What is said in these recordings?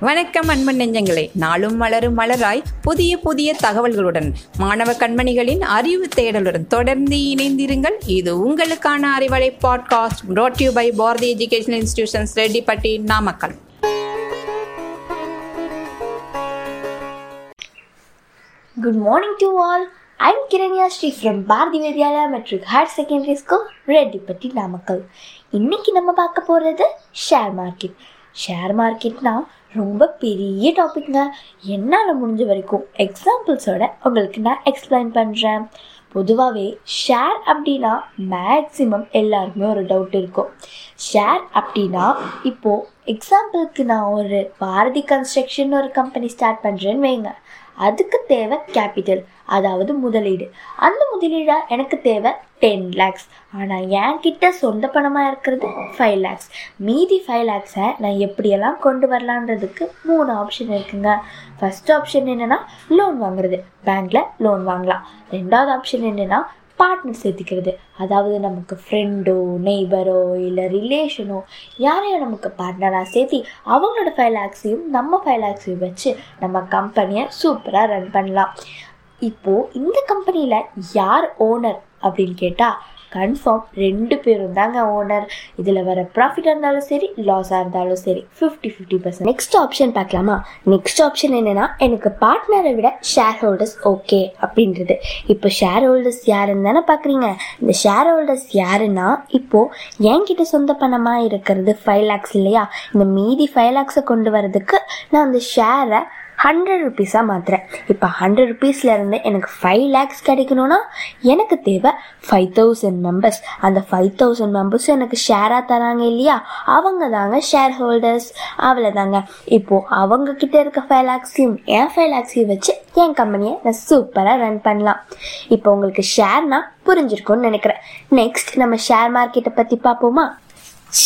வணக்கம் அன்பன் நெஞ்சங்களே. நாளும் மலரும் மலராய் புதிய புதிய தகவல்களுடன் மாணவ கண்மணிகளின் அறிவு தேடலுடன் தொடர்ந்து இணைந்திருங்கள். இது உங்களுக்கான Arivalai podcast brought you by Bharathi education institutions Rettipatti Namakkal. Good morning to all I'm Kiranya Shri from Bharathi Vidyalaya matric higher secondary school Rettipatti Namakkal. இன்னைக்கு நம்ம பார்க்க போகிறது ஷேர் மார்க்கெட் ஷேர் மார்க்கெட்னா ரொம்ப பெரிய டாபிக்ங்க என்னால் முடிஞ்ச வரைக்கும் எக்ஸாம்பிள்ஸோட உங்களுக்கு நான் எக்ஸ்பிளைன் பண்ணுறேன் பொதுவாகவே ஷேர் அப்படின்னா மேக்ஸிமம் எல்லாருக்குமே ஒரு டவுட் இருக்கும். ஷேர் அப்படின்னா இப்போது எக்ஸாம்பிளுக்கு நான் ஒரு பாரதி கன்ஸ்ட்ரக்ஷன் ஒரு கம்பெனி ஸ்டார்ட் பண்ணுறேன்னு வைங்க. அதுக்கு தேவை கேபிட்டல் அதாவது முதலீடு. அந்த முதலீடா எனக்கு தேவை டென் லேக்ஸ் ஆனால் என்கிட்ட சொந்த பணமாக இருக்கிறது ஃபைவ் லேக்ஸ் மீதி ஃபைவ் லேக்ஸை நான் எப்படியெல்லாம் கொண்டு வரலான்றதுக்கு மூணு ஆப்ஷன் இருக்குங்க. ஃபஸ்ட் ஆப்ஷன் என்னென்னா லோன் வாங்குறது. பேங்க்கில் லோன் வாங்கலாம். ரெண்டாவது ஆப்ஷன் என்னென்னா பார்ட்னர் சேர்த்துக்கிறது. அதாவது நமக்கு ஃப்ரெண்டோ நெய்பரோ இல்லை ரிலேஷனோ யாரையும் நமக்கு பார்ட்னராக சேர்த்தி அவங்களோட ஃபைவ் லேக்ஸையும் நம்ம ஃபைவ் லேக்ஸையும் வச்சு நம்ம கம்பெனியை சூப்பராக ரன் பண்ணலாம். இப்போது இந்த கம்பெனியில் யார் ஓனர் அப்படின்னு கேட்டால் கன்ஃபார்ம் ரெண்டு பேரும் தாங்க ஓனர் இதில் வர ப்ராஃபிட்டாக இருந்தாலும் சரி லாஸாக இருந்தாலும் சரி fifty fifty percent next option பார்க்கலாமா? நெக்ஸ்ட் ஆப்ஷன் என்னென்னா எனக்கு பார்ட்னரை விட ஷேர் ஹோல்டர்ஸ் ஓகே அப்படின்றது. இப்போ ஷேர் ஹோல்டர்ஸ் யாருன்னு தானே பார்க்குறீங்க? இந்த ஷேர் ஹோல்டர்ஸ் யாருன்னா இப்போது என்கிட்ட சொந்த பணமாக இருக்கிறது ஃபைவ் லேக்ஸ் இல்லையா? இந்த மீதி ஃபைவ் லேக்ஸை கொண்டு வரதுக்கு நான் அந்த ஷேரை ஹண்ட்ரட் ருபீஸாக மாற்றுறேன் இப்போ ஹண்ட்ரட் ருபீஸ்லேருந்து எனக்கு ஃபைவ் லேக்ஸ் கிடைக்கணும்னா எனக்கு தேவை ஃபைவ் தௌசண்ட் மெம்பர்ஸ் அந்த ஃபைவ் தௌசண்ட் மெம்பர்ஸும் எனக்கு ஷேராக தராங்க இல்லையா? அவங்க தாங்க ஷேர் ஹோல்டர்ஸ் அவ்வளோதாங்க இப்போது அவங்க கிட்ட இருக்க ஃபைவ் லேக்ஸையும் என் ஃபைவ் லேக்ஸையும் வச்சு என் கம்பெனியை நான் சூப்பராக ரன் பண்ணலாம். இப்போ உங்களுக்கு ஷேர்னா புரிஞ்சிருக்கும்னு நினைக்கிறேன். நெக்ஸ்ட் நம்ம ஷேர் மார்க்கெட்டை பற்றி பார்ப்போமா?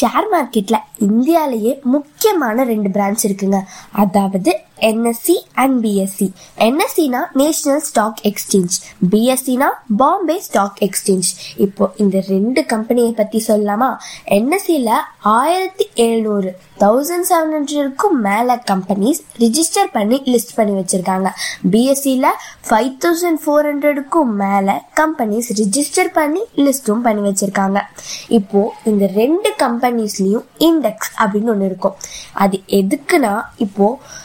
ஷேர் மார்க்கெட்டில் இந்தியாவிலேயே முக்கியமான ரெண்டு பிரான்ச் இருக்குங்க. அதாவது என்எஸ்சி அண்ட் பிஎஸ்சி என்எஸ்சினா நேஷனல் ஸ்டாக் எக்ஸ்சேஞ்ச் பிஎஸ்சினா பாம்பே ஸ்டாக் எக்ஸ்சேஞ்ச் இப்போ இந்த ரெண்டு கம்பெனியை பற்றி சொல்லலாமா? என்எஸ்சியில் ஆயிரத்தி எழுநூறு தௌசண்ட் செவன் ஹண்ட்ரடுக்கும் மேலே கம்பெனிஸ் ரிஜிஸ்டர் பண்ணி லிஸ்ட் பண்ணி வச்சுருக்காங்க. பிஎஸ்சியில் ஃபைவ் தௌசண்ட் ஃபோர் ஹண்ட்ரடுக்கும் மேலே கம்பெனிஸ் ரிஜிஸ்டர் பண்ணி லிஸ்ட்டும் பண்ணி வச்சுருக்காங்க. இப்போது இந்த ரெண்டு கம்பெனிஸ்லேயும் இண்டெக்ஸ் அப்படின்னு ஒன்று இருக்கும். அது எதுக்குன்னா இப்போது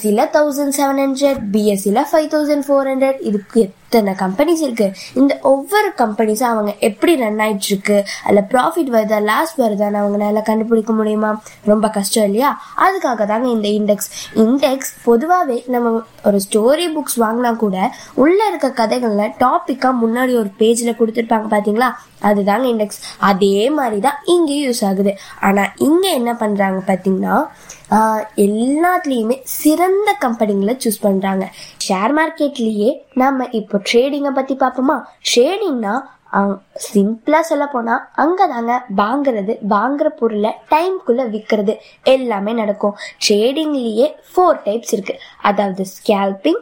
என்எஸ்சியில் தௌசண்ட் செவன் ஹண்ட்ரட் பிஎஸ்சியில் ஃபைவ் தௌசண்ட் ஃபோர் ஹண்ட்ரட் இதுக்கு இத்தனை கம்பெனிஸ் இருக்குது இந்த ஒவ்வொரு கம்பெனிஸும் அவங்க எப்படி ரன் ஆயிட்டு இருக்கு அதில் ப்ராஃபிட் வருதா லாஸ் வருதான்னு அவங்களால கண்டுபிடிக்க முடியுமா? ரொம்ப கஷ்டம் இல்லையா? அதுக்காக தாங்க இந்த இண்டெக்ஸ் இண்டெக்ஸ் பொதுவாகவே நம்ம ஒரு ஸ்டோரி புக்ஸ் வாங்கினா கூட உள்ளே இருக்க கதைகளில் டாப்பிக்காக முன்னாடி ஒரு பேஜில் கொடுத்துருப்பாங்க பார்த்தீங்களா அதுதாங்க இண்டெக்ஸ் அதே மாதிரி தான் இங்கேயும் யூஸ் ஆகுது. ஆனால் இங்கே என்ன பண்ணுறாங்க பார்த்தீங்கன்னா எல்லாத்துலேயுமே சிறந்த கம்பெனிங்களை சூஸ் பண்ணுறாங்க ஷேர் மார்க்கெட்லேயே நம்ம இப்போ ட்ரேடிங்கை பற்றி பார்ப்போமா? ட்ரேடிங்னா சிம்பிளாக சொல்ல போனால் அங்கே தாங்க வாங்குறது வாங்குற பொருளை டைம்குள்ளே விற்கிறது எல்லாமே நடக்கும். ட்ரேடிங்லேயே ஃபோர் டைப்ஸ் இருக்குது அதாவது ஸ்கேல்பிங்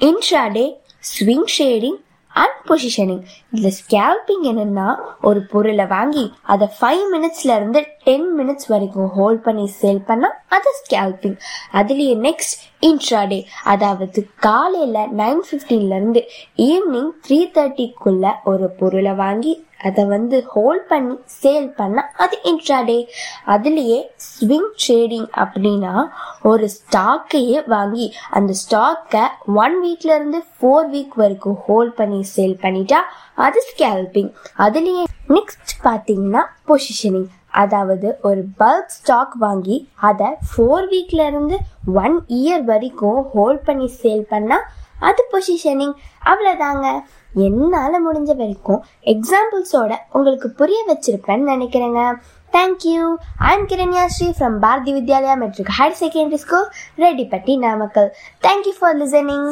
இன்ட்ராடே ஸ்விங் ஷேடிங் அண்ட் பொசிஷனிங் இதில் ஸ்கேல்பிங் என்னென்னா ஒரு பொருளை வாங்கி அதை ஃபைவ் மினிட்ஸ்லேருந்து டென் மினிட்ஸ் வரைக்கும் ஹோல்ட் பண்ணி சேல் பண்ணால் அது ஸ்கேல்பிங் அதுலேயே நெக்ஸ்ட் இன்ட்ராடே அதாவது காலையில் நைன் ஃபிஃப்டீன்லேருந்து ஈவினிங் த்ரீ தேர்ட்டிக்குள்ளே ஒரு பொருளை வாங்கி அதை வந்து ஹோல்ட் பண்ணி சேல் பண்ணால் அது இன்ட்ராடே அதுலேயே ஸ்விங் ட்ரேடிங் அப்படின்னா ஒரு ஸ்டாக்கையே வாங்கி அந்த ஸ்டாக்கை ஒன் வீக்லேருந்து ஃபோர் வீக் வரைக்கும் ஹோல்ட் பண்ணி சேல் பண்ணிட்டா அது ஸ்கேல்பிங் அதுலேயே நெக்ஸ்ட் பார்த்தீங்கன்னா பொசிஷனிங் அதாவது ஒரு பல்க் ஸ்டாக் வாங்கி அதை ஃபோர் வீக்லேருந்து ஒன் இயர் வரைக்கும் ஹோல்ட் பண்ணி சேல் பண்ணால் அது பொசிஷனிங் அவ்வளோதாங்க என்னால் முடிஞ்ச வரைக்கும் எக்ஸாம்பிள்ஸோட உங்களுக்கு புரிய வச்சிருப்பேன்னு நினைக்கிறேங்க. Thank you I'm Kiranya Shri from Bharathi Vidyalaya matric higher secondary school Rettipatti Namakkal thank you for listening